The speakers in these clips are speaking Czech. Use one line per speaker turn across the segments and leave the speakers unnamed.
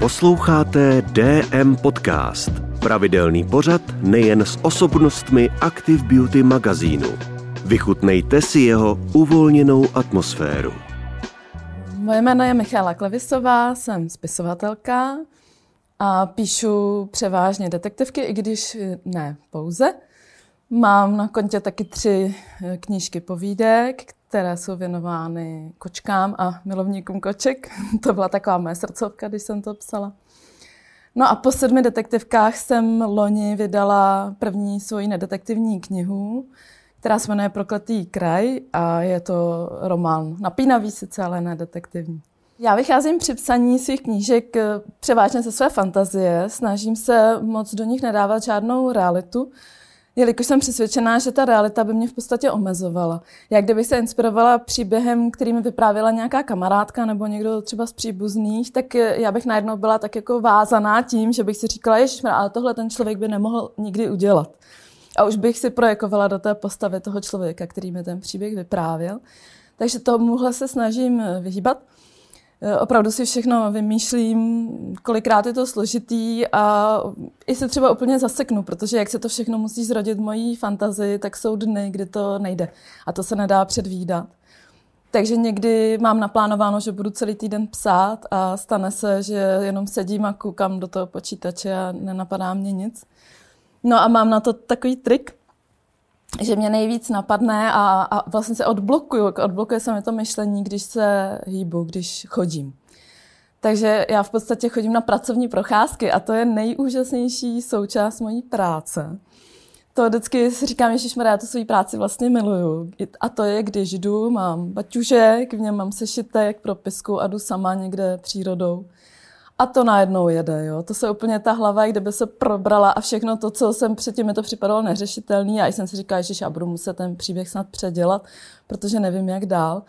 Posloucháte DM Podcast, pravidelný pořad nejen s osobnostmi Active Beauty magazínu. Vychutnejte si jeho uvolněnou atmosféru.
Moje jméno je Michála Klevisová, jsem spisovatelka a píšu převážně detektivky, i když ne pouze. Mám na kontě taky tři knížky povídek, které jsou věnovány kočkám a milovníkům koček. to byla taková moje srdcovka, když jsem to psala. No a po sedmi detektivkách jsem loni vydala první svoji nedetektivní knihu, která se jmenuje Prokletý kraj a je to román napínavý sice, ale ne detektivní. Já vycházím při psaní svých knížek eh, převážně ze své fantazie, snažím se moc do nich nedávat žádnou realitu, jelikož jsem přesvědčená, že ta realita by mě v podstatě omezovala. Jak kdybych se inspirovala příběhem, který mi vyprávěla nějaká kamarádka nebo někdo třeba z příbuzných, tak já bych najednou byla tak jako vázaná tím, že bych si říkala, že ale tohle ten člověk by nemohl nikdy udělat. A už bych si projekovala do té postavy toho člověka, který mi ten příběh vyprávěl. Takže tomuhle se snažím vyhýbat. Eh, opravdu si všechno vymýšlím, kolikrát je to složitý a i se třeba úplně zaseknu, protože jak se to všechno musí zrodit mojí fantazii, tak jsou dny, kdy to nejde a to se nedá předvídat. Takže někdy mám naplánováno, že budu celý týden psát a stane se, že jenom sedím a koukám do toho počítače a nenapadá mě nic. No a mám na to takový trik, že mě nejvíc napadne a, a vlastně se odblokuju. Odblokuje se mi to myšlení, když se hýbu, když chodím. Takže já v podstatě chodím na pracovní procházky a to je nejúžasnější součást mojí práce. To vždycky si říkám, že já tu svou práci vlastně miluju. A to je, když jdu, mám baťužek, v něm mám sešitek, propisku a jdu sama někde přírodou a to najednou jede, jo. To se úplně ta hlava, kdyby se probrala a všechno to, co jsem předtím, mi to připadalo neřešitelný a jsem si říkala, že já budu muset ten příběh snad předělat, protože nevím, jak dál.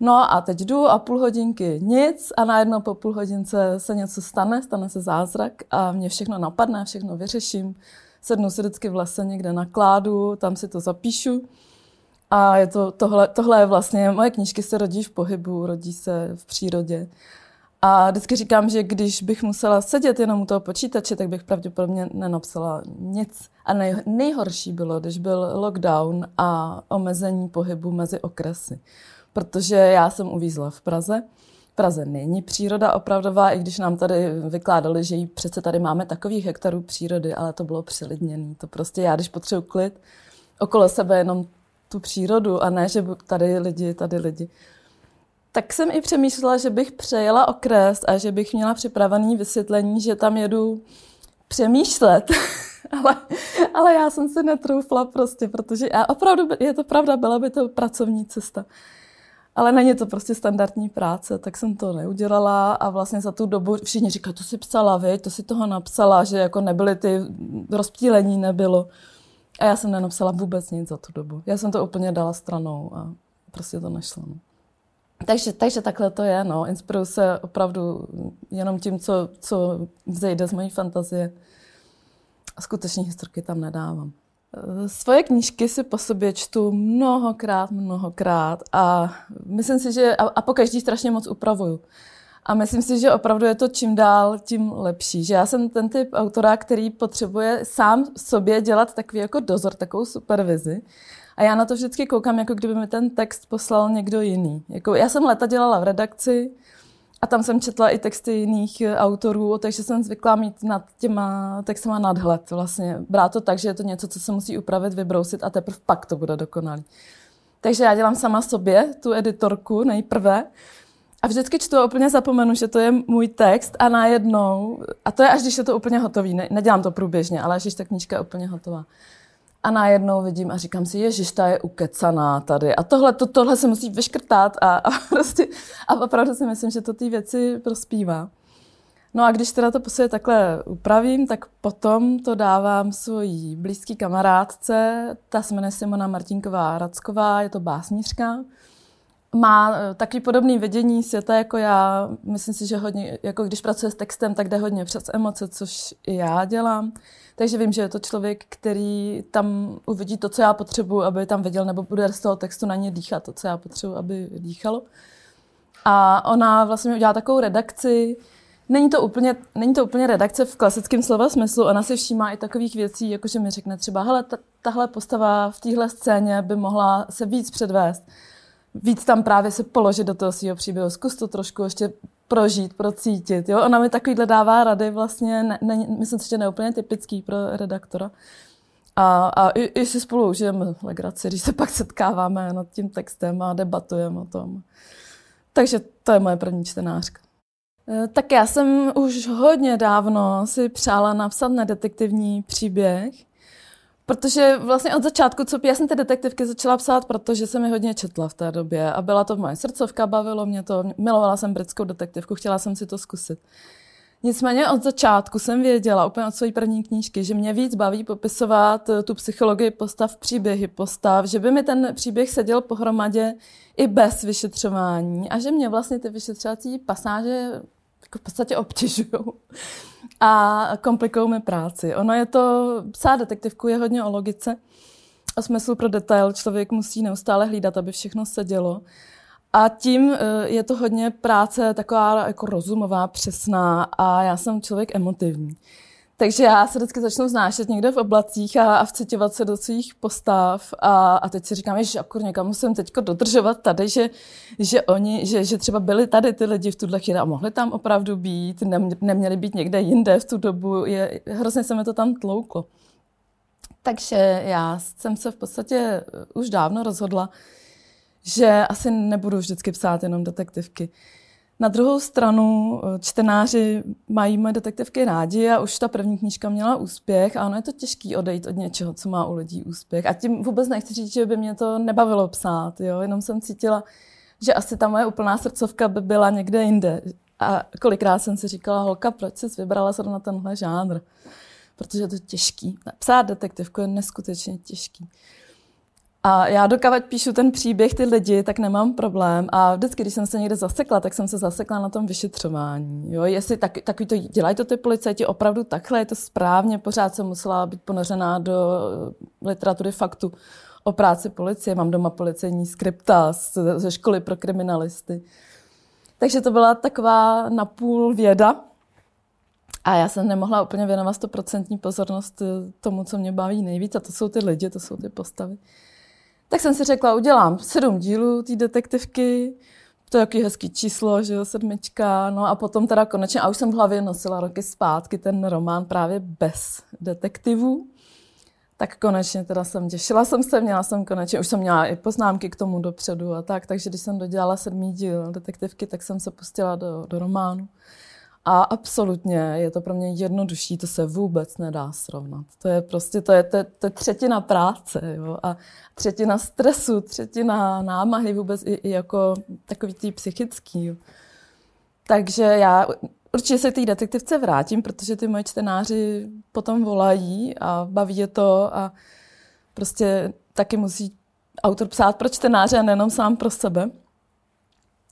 No a teď jdu a půl hodinky nic a najednou po půl hodince se něco stane, stane se zázrak a mě všechno napadne, všechno vyřeším. Sednu si vždycky v lese někde na kládu, tam si to zapíšu. A je to, tohle, tohle je vlastně, moje knížky se rodí v pohybu, rodí se v přírodě. A vždycky říkám, že když bych musela sedět jenom u toho počítače, tak bych pravděpodobně nenapsala nic. A nej, nejhorší bylo, když byl lockdown a omezení pohybu mezi okresy. Protože já jsem uvízla v Praze. V Praze není příroda opravdová, i když nám tady vykládali, že jí přece tady máme takových hektarů přírody, ale to bylo přelidněné. To prostě já, když potřebuji klid, okolo sebe jenom tu přírodu a ne, že tady lidi, tady lidi tak jsem i přemýšlela, že bych přejela okres a že bych měla připravený vysvětlení, že tam jedu přemýšlet. ale, ale já jsem si netroufla prostě, protože já opravdu, je to pravda, byla by to pracovní cesta. Ale není to prostě standardní práce, tak jsem to neudělala a vlastně za tu dobu všichni říkají, to si psala, vy, to si toho napsala, že jako nebyly ty rozptýlení, nebylo. A já jsem nenapsala vůbec nic za tu dobu. Já jsem to úplně dala stranou a prostě to nešlo. No. Takže, takže takhle to je, no. Inspiruju se opravdu jenom tím, co, co vzejde z mojí fantazie. A skutečně historky tam nedávám. Svoje knížky si po sobě čtu mnohokrát, mnohokrát a myslím si, že a, a po každý strašně moc upravuju. A myslím si, že opravdu je to čím dál, tím lepší. Že já jsem ten typ autora, který potřebuje sám sobě dělat takový jako dozor, takovou supervizi. A já na to vždycky koukám, jako kdyby mi ten text poslal někdo jiný. Jako, já jsem leta dělala v redakci a tam jsem četla i texty jiných eh, autorů, takže jsem zvyklá mít nad těma textama nadhled. Vlastně brát to tak, že je to něco, co se musí upravit, vybrousit a teprve pak to bude dokonalý. Takže já dělám sama sobě tu editorku nejprve a vždycky čtu a úplně zapomenu, že to je můj text a najednou, a to je až když je to úplně hotový, ne, nedělám to průběžně, ale až když ta knížka je úplně hotová a najednou vidím a říkám si, ježiš, ta je ukecaná tady a tohle, to, tohle se musí vyškrtat a, a prostě a opravdu si myslím, že to ty věci prospívá. No a když teda to posledně takhle upravím, tak potom to dávám svojí blízký kamarádce, ta se jmenuje Simona Martinková Racková, je to básnířka. Má eh, taky podobný vidění světa jako já. Myslím si, že hodně, jako když pracuje s textem, tak jde hodně přes emoce, což i já dělám. Takže vím, že je to člověk, který tam uvidí to, co já potřebuji, aby tam viděl, nebo bude z toho textu na ně dýchat to, co já potřebuji, aby dýchalo. A ona vlastně udělá takovou redakci, Není to, úplně, není to úplně redakce v klasickém slova smyslu, ona si všímá i takových věcí, jako že mi řekne třeba, hele, ta, tahle postava v téhle scéně by mohla se víc předvést, víc tam právě se položit do toho svého příběhu, zkus to trošku ještě prožít, procítit. Jo? Ona mi takovýhle dává rady, vlastně, ne, ne, myslím si, že neúplně typický pro redaktora. A, a i, i si spolu užijeme legraci, když se pak setkáváme nad tím textem a debatujeme o tom. Takže to je moje první čtenářka. E, tak já jsem už hodně dávno si přála napsat nedetektivní příběh, protože vlastně od začátku, co já jsem ty detektivky začala psát, protože jsem je hodně četla v té době a byla to moje srdcovka, bavilo mě to, milovala jsem britskou detektivku, chtěla jsem si to zkusit. Nicméně od začátku jsem věděla, úplně od své první knížky, že mě víc baví popisovat eh, tu psychologii postav, příběhy postav, že by mi ten příběh seděl pohromadě i bez vyšetřování a že mě vlastně ty vyšetřovací pasáže v podstatě obtěžují a komplikují mi práci. Ono je to, psát detektivku je hodně o logice, o smyslu pro detail. Člověk musí neustále hlídat, aby všechno sedělo. A tím eh, je to hodně práce taková jako rozumová, přesná a já jsem člověk emotivní. Takže já se vždycky začnu znášet někde v oblacích a, a vciťovat se do svých postav a, a teď si říkám, že akur někam musím teď dodržovat tady, že, že oni, že, že třeba byli tady ty lidi v tuhle chvíli a mohli tam opravdu být, neměli být někde jinde v tu dobu, je, hrozně se mi to tam tlouklo. Takže já jsem se v podstatě už dávno rozhodla, že asi nebudu vždycky psát jenom detektivky. Na druhou stranu eh, čtenáři mají moje detektivky rádi a už ta první knížka měla úspěch a ono je to těžký odejít od něčeho, co má u lidí úspěch. A tím vůbec nechci říct, že by mě to nebavilo psát, jo? jenom jsem cítila, že asi ta moje úplná srdcovka by byla někde jinde. A kolikrát jsem si říkala, holka, proč jsi vybrala na tenhle žánr? Protože je to těžký. Psát detektivku je neskutečně těžký. A já dokávat píšu ten příběh, ty lidi, tak nemám problém. A vždycky, když jsem se někde zasekla, tak jsem se zasekla na tom vyšetřování. Jo? Jestli tak, takový to, dělají to ty policajti opravdu takhle, je to správně, pořád jsem musela být ponořená do literatury faktu o práci policie. Mám doma policejní skripta ze školy pro kriminalisty. Takže to byla taková napůl věda. A já jsem nemohla úplně věnovat stoprocentní pozornost tomu, co mě baví nejvíc, a to jsou ty lidi, to jsou ty postavy. Tak jsem si řekla, udělám sedm dílů té detektivky, to je jaký hezký číslo, že jo, sedmička, no a potom teda konečně, a už jsem v hlavě nosila roky zpátky ten román právě bez detektivů, tak konečně teda jsem těšila jsem se, měla jsem konečně, už jsem měla i poznámky k tomu dopředu a tak, takže když jsem dodělala sedmý díl detektivky, tak jsem se pustila do, do románu. A absolutně je to pro mě jednodušší, to se vůbec nedá srovnat. To je prostě, to je, to je, to je třetina práce jo? a třetina stresu, třetina námahy vůbec i, i jako takový tý psychický. Jo? Takže já určitě se té detektivce vrátím, protože ty moje čtenáři potom volají a baví je to a prostě taky musí autor psát pro čtenáře a nejenom sám pro sebe.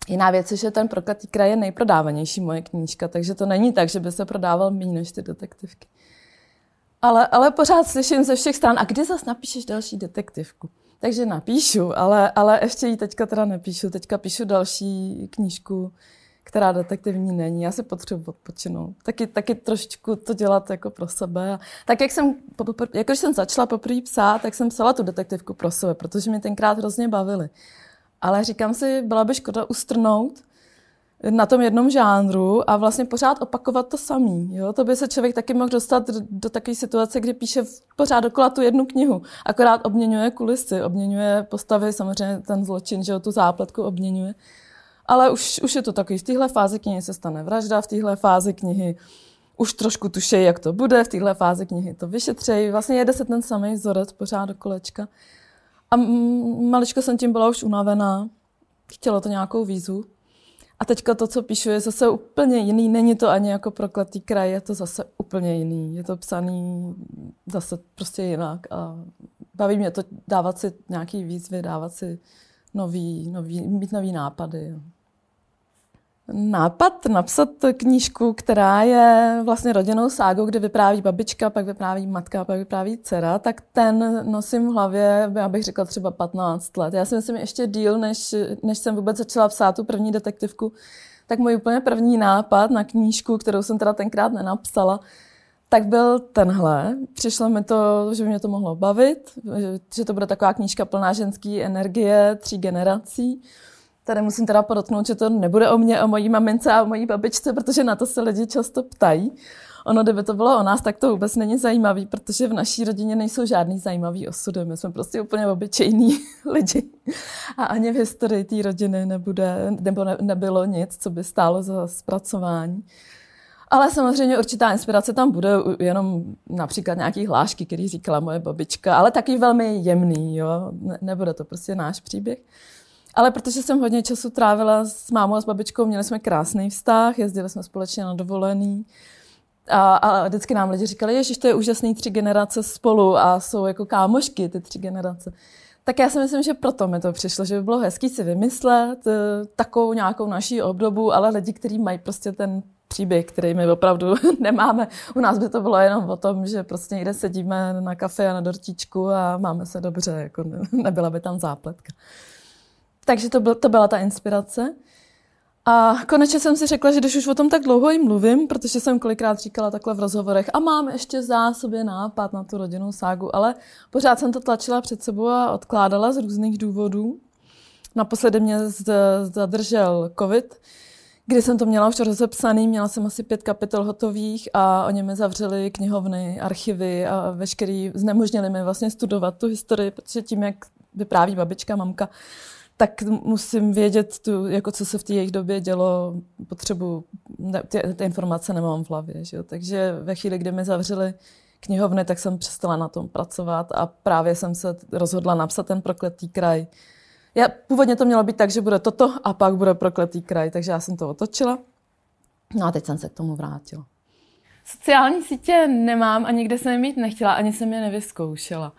Jiná věc je, že ten prokletý kraj je nejprodávanější moje knížka, takže to není tak, že by se prodával méně než ty detektivky. Ale, ale pořád slyším ze všech stran, a kdy zase napíšeš další detektivku? Takže napíšu, ale, ale ještě ji teďka teda nepíšu. Teďka píšu další knížku, která detektivní není. Já si potřebuji odpočinout. Taky, taky trošičku to dělat jako pro sebe. Tak jak jsem, jak když jsem začala poprvé psát, tak jsem psala tu detektivku pro sebe, protože mě tenkrát hrozně bavily. Ale říkám si, byla by škoda ustrnout na tom jednom žánru a vlastně pořád opakovat to samý. Jo? To by se člověk taky mohl dostat do takové situace, kdy píše pořád dokola tu jednu knihu. Akorát obměňuje kulisy, obměňuje postavy, samozřejmě ten zločin, že jo, tu zápletku obměňuje. Ale už, už je to takový, v téhle fázi knihy se stane vražda, v téhle fázi knihy už trošku tušejí, jak to bude, v téhle fázi knihy to vyšetřejí. Vlastně jede se ten samý vzorec pořád do kolečka. A maličko jsem tím byla už unavená. Chtělo to nějakou vízu. A teďka to, co píšu, je zase úplně jiný. Není to ani jako prokletý kraj, je to zase úplně jiný. Je to psaný zase prostě jinak. A baví mě to dávat si nějaký výzvy, dávat si nový, nový, mít nový nápady nápad napsat knížku, která je vlastně rodinnou ságou, kde vypráví babička, pak vypráví matka, pak vypráví dcera, tak ten nosím v hlavě, já bych řekla třeba 15 let. Já si myslím ještě díl, než, než jsem vůbec začala psát tu první detektivku, tak můj úplně první nápad na knížku, kterou jsem teda tenkrát nenapsala, tak byl tenhle. Přišlo mi to, že mě to mohlo bavit, že to bude taková knížka plná ženské energie tří generací. Tady musím teda podotknout, že to nebude o mě, o mojí mamince a o mojí babičce, protože na to se lidi často ptají. Ono, kdyby to bylo o nás, tak to vůbec není zajímavý, protože v naší rodině nejsou žádný zajímavý osudy. My jsme prostě úplně obyčejní lidi. A ani v historii té rodiny nebude, nebo ne, nebylo nic, co by stálo za zpracování. Ale samozřejmě určitá inspirace tam bude, jenom například nějaký hlášky, který říkala moje babička, ale taky velmi jemný, jo. Ne, nebude to prostě náš příběh. Ale protože jsem hodně času trávila s mámou a s babičkou, měli jsme krásný vztah, jezdili jsme společně na dovolený. A, a vždycky nám lidi říkali, že to je úžasný tři generace spolu a jsou jako kámošky ty tři generace. Tak já si myslím, že proto mi to přišlo, že by bylo hezký si vymyslet eh, takovou nějakou naší obdobu, ale lidi, kteří mají prostě ten příběh, který my opravdu nemáme. U nás by to bylo jenom o tom, že prostě někde sedíme na kafe a na dortičku a máme se dobře, jako nebyla by tam zápletka. Takže to, byl, to byla ta inspirace. A konečně jsem si řekla, že když už o tom tak dlouho jim mluvím, protože jsem kolikrát říkala takhle v rozhovorech a mám ještě v zásobě nápad na tu rodinnou ságu, ale pořád jsem to tlačila před sebou a odkládala z různých důvodů. Naposledy mě zadržel covid, kdy jsem to měla už rozepsaný, měla jsem asi pět kapitol hotových a oni mi zavřeli knihovny, archivy a veškerý, znemožnili mi vlastně studovat tu historii, protože tím, jak vypráví babička, mamka, tak musím vědět, tu, jako co se v té jejich době dělo, potřebu, ne, ty, ty informace nemám v hlavě. Že jo? Takže ve chvíli, kdy mi zavřeli knihovny, tak jsem přestala na tom pracovat a právě jsem se rozhodla napsat ten prokletý kraj. Já, původně to mělo být tak, že bude toto a pak bude prokletý kraj, takže já jsem to otočila. No a teď jsem se k tomu vrátila. Sociální sítě nemám a nikde jsem je mít nechtěla, ani jsem je nevyzkoušela.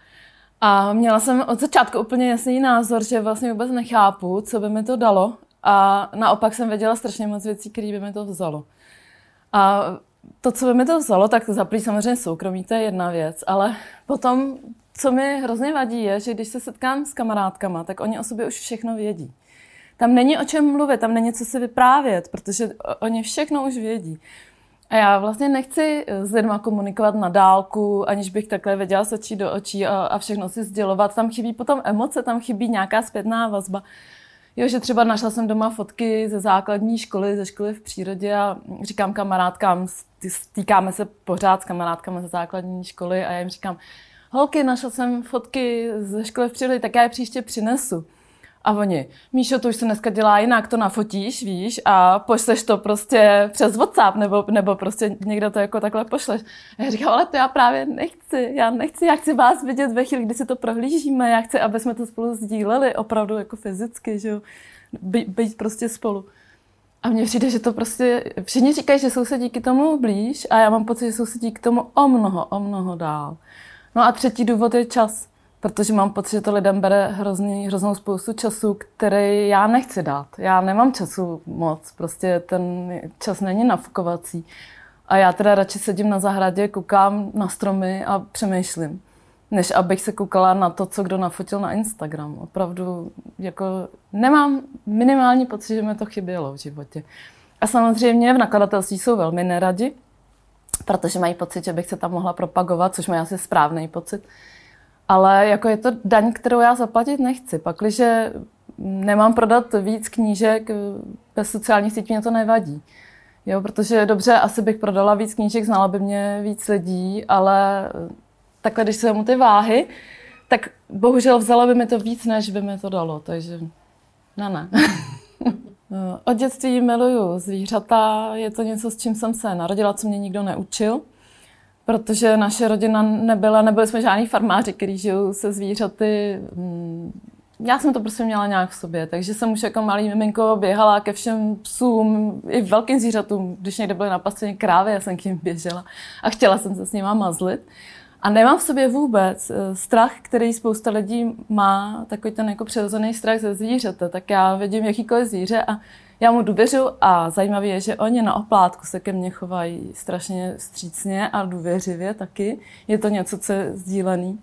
A měla jsem od začátku úplně jasný názor, že vlastně vůbec nechápu, co by mi to dalo. A naopak jsem věděla strašně moc věcí, které by mi to vzalo. A to, co by mi to vzalo, tak zaplý samozřejmě soukromí, to je jedna věc, ale potom, co mi hrozně vadí, je, že když se setkám s kamarádkama, tak oni o sobě už všechno vědí. Tam není o čem mluvit, tam není co si vyprávět, protože oni všechno už vědí. A já vlastně nechci s lidma komunikovat na dálku, aniž bych takhle věděla očí do očí a, a všechno si sdělovat. Tam chybí potom emoce, tam chybí nějaká zpětná vazba. Jo, že třeba našla jsem doma fotky ze základní školy, ze školy v přírodě a říkám kamarádkám, stýkáme se pořád s kamarádkami ze základní školy a já jim říkám, holky, našla jsem fotky ze školy v přírodě, tak já je příště přinesu. A oni, Míšo, to už se dneska dělá jinak, to nafotíš, víš, a pošleš to prostě přes WhatsApp, nebo, nebo prostě někdo to jako takhle pošleš. Já říkám, ale to já právě nechci, já nechci, já chci vás vidět ve chvíli, kdy si to prohlížíme, já chci, aby jsme to spolu sdíleli, opravdu jako fyzicky, že jo, By, být prostě spolu. A mně přijde, že to prostě, všichni říkají, že jsou se díky tomu blíž a já mám pocit, že jsou se díky tomu o mnoho, o mnoho dál. No a třetí důvod je čas protože mám pocit, že to lidem bere hrozný, hroznou spoustu času, který já nechci dát. Já nemám času moc, prostě ten čas není nafukovací. A já teda radši sedím na zahradě, koukám na stromy a přemýšlím, než abych se koukala na to, co kdo nafotil na Instagram. Opravdu jako nemám minimální pocit, že mi to chybělo v životě. A samozřejmě v nakladatelství jsou velmi neradi, protože mají pocit, že bych se tam mohla propagovat, což mají asi správný pocit ale jako je to daň, kterou já zaplatit nechci. Pakliže nemám prodat víc knížek, bez sociálních sítí mě to nevadí. Jo, protože dobře, asi bych prodala víc knížek, znala by mě víc lidí, ale takhle, když se mu ty váhy, tak bohužel vzalo by mi to víc, než by mi to dalo, takže no ne. Od dětství miluju zvířata, je to něco, s čím jsem se narodila, co mě nikdo neučil protože naše rodina nebyla, nebyli jsme žádní farmáři, kteří žijou se zvířaty. Mm, já jsem to prostě měla nějak v sobě, takže jsem už jako malý miminko běhala ke všem psům, i velkým zvířatům. Když někde byly napastěny krávy, já jsem k ním běžela a chtěla jsem se s nima mazlit. A nemám v sobě vůbec eh, strach, který spousta lidí má, takový ten jako přirozený strach ze zvířete. Tak já vidím jakýkoliv zvíře a já mu důvěřu a zajímavé je, že oni na oplátku se ke mně chovají strašně střícně a důvěřivě taky. Je to něco, co je sdílený.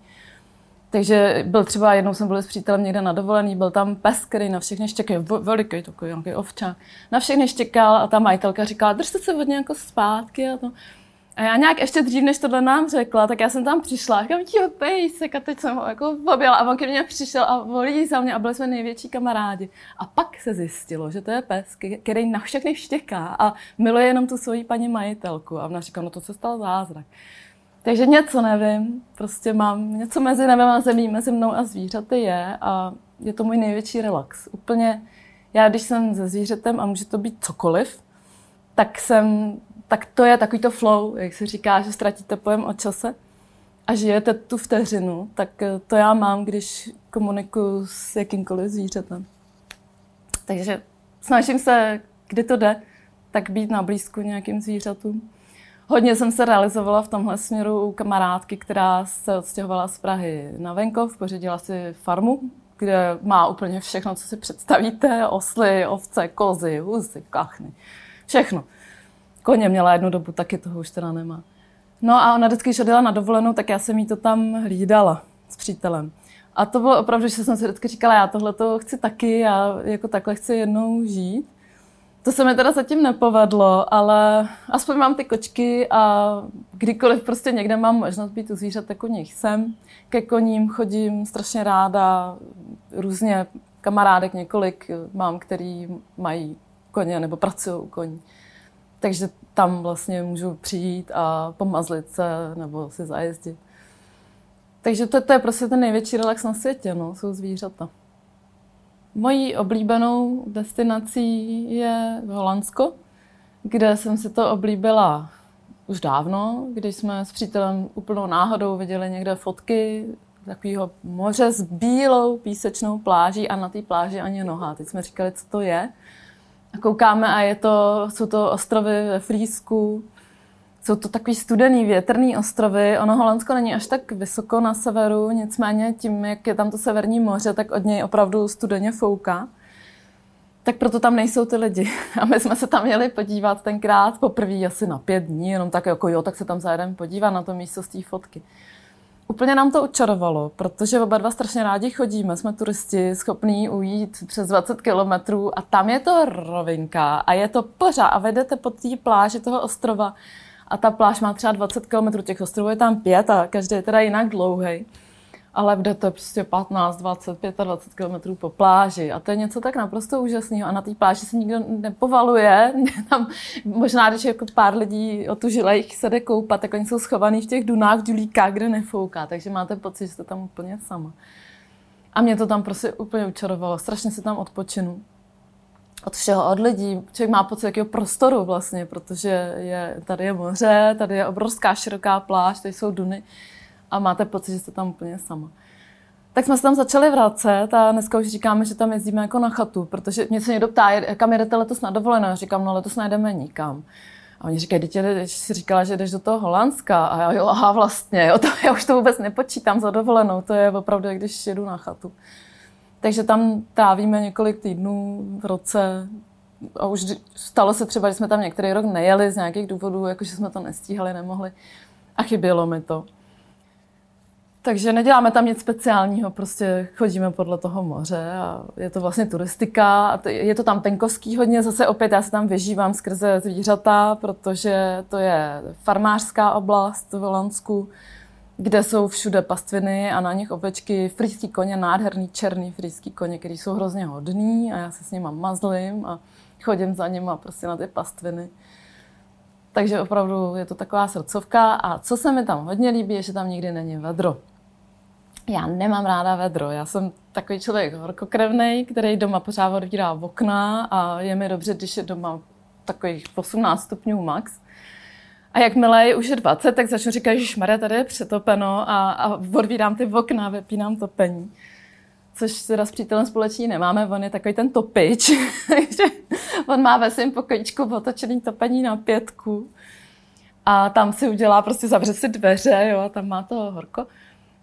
Takže byl třeba, jednou jsem byl s přítelem někde na dovolený, byl tam pes, který na všechny štěkal, veliký takový nějaký ovčák, na všechny štěkal a ta majitelka říkala, držte se od jako zpátky a to. A já nějak ještě dřív, než tohle nám řekla, tak já jsem tam přišla, říkám, jo, pejsek, a teď jsem ho jako objela a on ke mně přišel a volí za mě a byli jsme největší kamarádi. A pak se zjistilo, že to je pes, který na všechny štěká a miluje jenom tu svoji paní majitelku. A ona říká, no to se stal zázrak. Takže něco nevím, prostě mám něco mezi nebem a zemí, mezi mnou a zvířaty je a je to můj největší relax. Úplně, já když jsem se zvířetem a může to být cokoliv, tak jsem, tak to je takový to flow, jak se říká, že ztratíte pojem o čase a žijete tu vteřinu, tak eh, to já mám, když komunikuju s jakýmkoliv zvířetem. Takže snažím se, kdy to jde, tak být na blízku nějakým zvířatům. Hodně jsem se realizovala v tomhle směru u kamarádky, která se odstěhovala z Prahy na venkov, pořídila si farmu, kde má úplně všechno, co si představíte. Osly, ovce, kozy, husy, kachny. Všechno. Koně měla jednu dobu, taky toho už teda nemá. No a ona vždycky, když odjela na dovolenou, tak já jsem jí to tam hlídala s přítelem. A to bylo opravdu, že jsem si vždycky říkala, já tohle to chci taky, já jako takhle chci jednou žít. To se mi teda zatím nepovedlo, ale aspoň mám ty kočky a kdykoliv prostě někde mám možnost být u zvířat, tak u nich jsem. Ke koním chodím strašně ráda, různě kamarádek několik mám, který mají koně nebo pracují u koní. Takže tam vlastně můžu přijít a pomazlit se nebo si zajezdit. Takže to, to je prostě ten největší relax na světě, no, jsou zvířata. Mojí oblíbenou destinací je Holandsko, kde jsem si to oblíbila už dávno, když jsme s přítelem úplnou náhodou viděli někde fotky takového moře s bílou písečnou pláží a na té pláži ani noha. Teď jsme říkali, co to je. Koukáme a je to, jsou to ostrovy ve Frýsku, jsou to takový studený, větrný ostrovy. Ono Holandsko není až tak vysoko na severu, nicméně tím, jak je tam to severní moře, tak od něj opravdu studeně fouká. Tak proto tam nejsou ty lidi. A my jsme se tam měli podívat tenkrát poprvé asi na pět dní, jenom tak jako jo, tak se tam zajedeme podívat na to místo z té fotky. Úplně nám to učarovalo, protože oba dva strašně rádi chodíme, jsme turisti, schopní ujít přes 20 kilometrů a tam je to rovinka a je to pořád a vedete po té pláži toho ostrova a ta pláž má třeba 20 km, těch ostrovů je tam pět a každý je teda jinak dlouhý. Ale bude to prostě 15, 20, 25 km po pláži. A to je něco tak naprosto úžasného. A na té pláži se nikdo nepovaluje. Tam, možná, když jako pár lidí o tu žilejch se jde koupat, tak oni jsou schovaní v těch dunách, v kde nefouká. Takže máte pocit, že jste tam úplně sama. A mě to tam prostě úplně učarovalo. Strašně se tam odpočinu od všeho, od lidí. Člověk má pocit jakého prostoru vlastně, protože je, tady je moře, tady je obrovská široká pláž, tady jsou duny a máte pocit, že jste tam úplně sama. Tak jsme se tam začali vracet a dneska už říkáme, že tam jezdíme jako na chatu, protože mě se někdo ptá, kam jedete letos na dovolenou. Říkám, no letos nejdeme nikam. A oni říkají, dítě, jsi říkala, že jdeš do toho Holandska. A já, jo, aha, vlastně, jo, to, já už to vůbec nepočítám za dovolenou, to je opravdu, jak když jedu na chatu. Takže tam trávíme několik týdnů v roce. A už stalo se třeba, že jsme tam některý rok nejeli z nějakých důvodů, jakože jsme to nestíhali, nemohli. A chybělo mi to. Takže neděláme tam nic speciálního, prostě chodíme podle toho moře a je to vlastně turistika. A je to tam penkovský hodně, zase opět já se tam vyžívám skrze zvířata, protože to je farmářská oblast v Holandsku kde jsou všude pastviny a na nich ovečky, frýský koně, nádherný černý frýský koně, který jsou hrozně hodný a já se s nima mazlím a chodím za nima prostě na ty pastviny. Takže opravdu je to taková srdcovka a co se mi tam hodně líbí, je, že tam nikdy není vedro. Já nemám ráda vedro, já jsem takový člověk horkokrevný, který doma pořád otvírá okna a je mi dobře, když je doma takových 18 stupňů max. A jakmile je už 20, tak začnu říkat, že šmare, tady je přetopeno a, a odvídám ty okna, vypínám topení. Což teda s přítelem společný nemáme, on je takový ten topič, takže on má ve svém pokojíčku otočený topení na pětku a tam si udělá, prostě zavře si dveře, jo, a tam má to horko.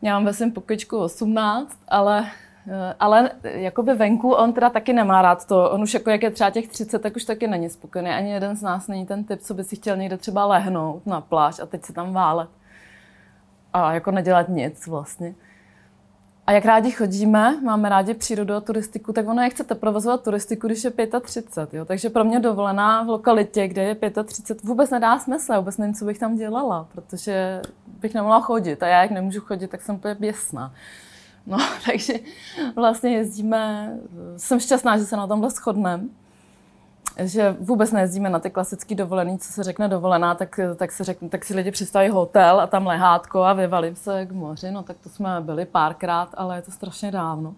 Já mám ve svém pokojíčku 18, ale Eh, ale jakoby venku on teda taky nemá rád to. On už jako jak je třeba těch 30, tak už taky není spokojený. Ani jeden z nás není ten typ, co by si chtěl někde třeba lehnout na pláž a teď se tam válet. A jako nedělat nic vlastně. A jak rádi chodíme, máme rádi přírodu a turistiku, tak ono, jak chcete provozovat turistiku, když je 35. Jo? Takže pro mě dovolená v lokalitě, kde je 35, vůbec nedá smysl. vůbec nevím, co bych tam dělala, protože bych nemohla chodit. A já, jak nemůžu chodit, tak jsem úplně běsná. No, takže vlastně jezdíme, jsem šťastná, že se na tomhle shodneme že vůbec nejezdíme na ty klasické dovolené, co se řekne dovolená, tak, tak, se řekne, tak si lidi představí hotel a tam lehátko a vyvalím se k moři. No tak to jsme byli párkrát, ale je to strašně dávno.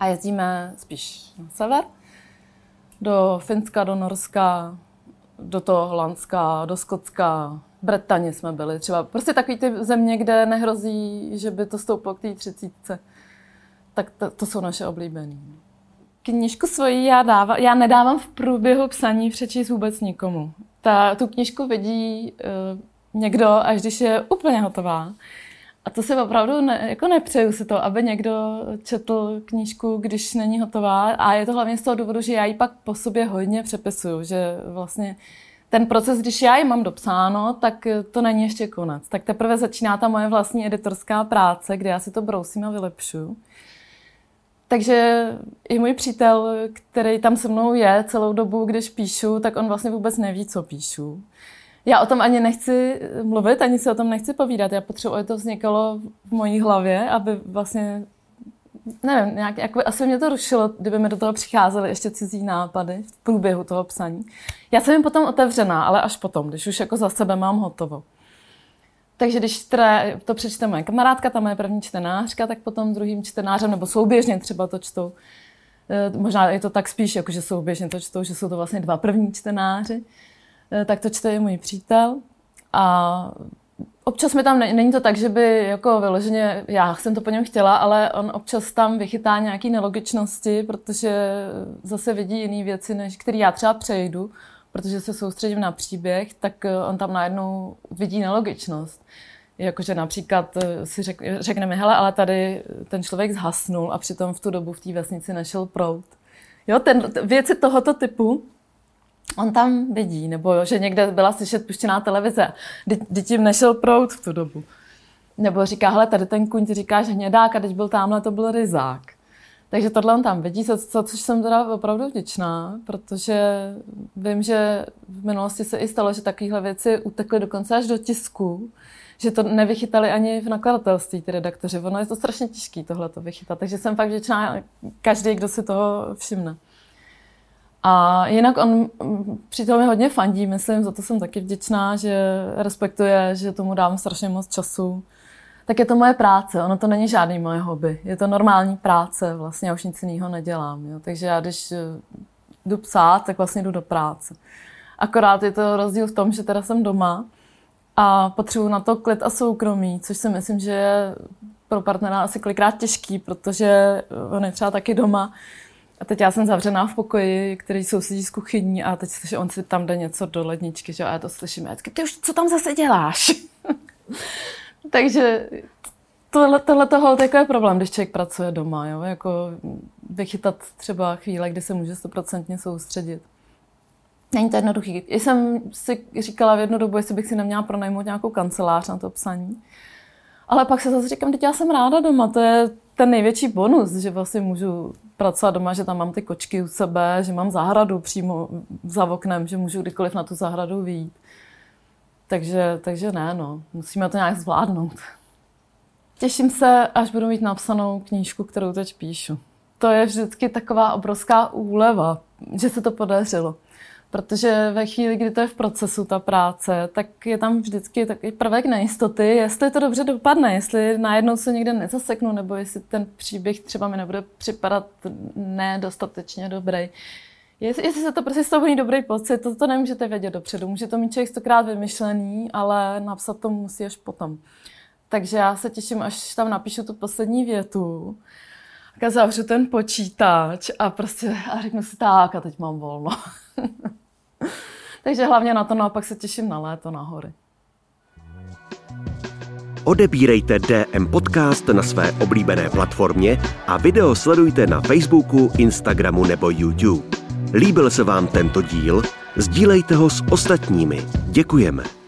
A jezdíme spíš na sever, do Finska, do Norska, do toho Holandska, do Skotska, Bretaně jsme byli. Třeba prostě takový ty země, kde nehrozí, že by to stouplo k té třicítce. Tak to, to jsou naše oblíbené. Knížku svoji já, dávám, já nedávám v průběhu psaní přečíst vůbec nikomu. Ta, tu knížku vidí uh, někdo, až když je úplně hotová. A to si opravdu ne, jako nepřeju si to, aby někdo četl knížku, když není hotová. A je to hlavně z toho důvodu, že já ji pak po sobě hodně přepisuju, že vlastně ten proces, když já ji mám dopsáno, tak to není ještě konec. Tak teprve začíná ta moje vlastní editorská práce, kde já si to brousím a vylepšuju. Takže i můj přítel, který tam se mnou je celou dobu, když píšu, tak on vlastně vůbec neví, co píšu. Já o tom ani nechci mluvit, ani se o tom nechci povídat. Já potřebuji, aby to vznikalo v mojí hlavě, aby vlastně, nevím, nějak, jako asi mě to rušilo, kdyby mi do toho přicházely ještě cizí nápady v průběhu toho psaní. Já jsem jim potom otevřená, ale až potom, když už jako za sebe mám hotovo. Takže když teda to přečte moje kamarádka, ta moje první čtenářka, tak potom druhým čtenářem, nebo souběžně třeba to čtou. Eh, možná je to tak spíš, jako že souběžně to čtou, že jsou to vlastně dva první čtenáři. Eh, tak to čte i můj přítel. A občas mi tam, není to tak, že by jako vyloženě, já jsem to po něm chtěla, ale on občas tam vychytá nějaké nelogičnosti, protože zase vidí jiné věci, než které já třeba přejdu protože se soustředím na příběh, tak eh, on tam najednou vidí nelogičnost. Jakože například eh, si řek, řekneme, hele, ale tady ten člověk zhasnul a přitom v tu dobu v té vesnici nešel prout. Jo, ten, věci tohoto typu on tam vidí, nebo že někde byla slyšet puštěná televize, kdy tím nešel prout v tu dobu. Nebo říká, hele, tady ten kuň, ty říkáš hnědák a teď byl tamhle, to byl ryzák. Takže tohle on tam vidí, za, za což jsem teda opravdu vděčná, protože vím, že v minulosti se i stalo, že takovéhle věci utekly dokonce až do tisku, že to nevychytali ani v nakladatelství ty redaktoři. Ono je to strašně těžké tohle to vychytat, takže jsem fakt vděčná každý, kdo si toho všimne. A jinak on přitom mi hodně fandí, myslím, za to jsem taky vděčná, že respektuje, že tomu dám strašně moc času tak je to moje práce. Ono to není žádný moje hobby. Je to normální práce, vlastně já už nic jiného nedělám. Jo. Takže já když eh, jdu psát, tak vlastně jdu do práce. Akorát je to rozdíl v tom, že teda jsem doma a potřebuji na to klid a soukromí, což si myslím, že je pro partnera asi kolikrát těžký, protože on je třeba taky doma. A teď já jsem zavřená v pokoji, který sousedí s kuchyní a teď slyším, on si tam jde něco do ledničky, že? a já to slyším. A ty už co tam zase děláš? Takže tohle, tohle toho jako je problém, když člověk pracuje doma, jo? Jako vychytat třeba chvíle, kdy se může stoprocentně soustředit. Není to jednoduchý. Já jsem si říkala v jednu dobu, jestli bych si neměla pronajmout nějakou kancelář na to psaní. Ale pak se zase říkám, teď já jsem ráda doma, to je ten největší bonus, že vlastně můžu pracovat doma, že tam mám ty kočky u sebe, že mám zahradu přímo za oknem, že můžu kdykoliv na tu zahradu vyjít. Takže, takže ne, no. Musíme to nějak zvládnout. Těším se, až budu mít napsanou knížku, kterou teď píšu. To je vždycky taková obrovská úleva, že se to podařilo. Protože ve chvíli, kdy to je v procesu, ta práce, tak je tam vždycky takový prvek nejistoty, jestli to dobře dopadne, jestli najednou se někde nezaseknu, nebo jestli ten příběh třeba mi nebude připadat nedostatečně dobrý. Jestli, jestli se to prostě z toho dobrý pocit, to, to nemůžete vědět dopředu. Může to mít člověk stokrát vymyšlený, ale napsat to musí až potom. Takže já se těším, až tam napíšu tu poslední větu, a zavřu ten počítač a prostě a řeknu si tak a teď mám volno. Takže hlavně na to, no a pak se těším na léto, na hory.
Odebírejte DM Podcast na své oblíbené platformě a video sledujte na Facebooku, Instagramu nebo YouTube. Líbil se vám tento díl? Sdílejte ho s ostatními. Děkujeme.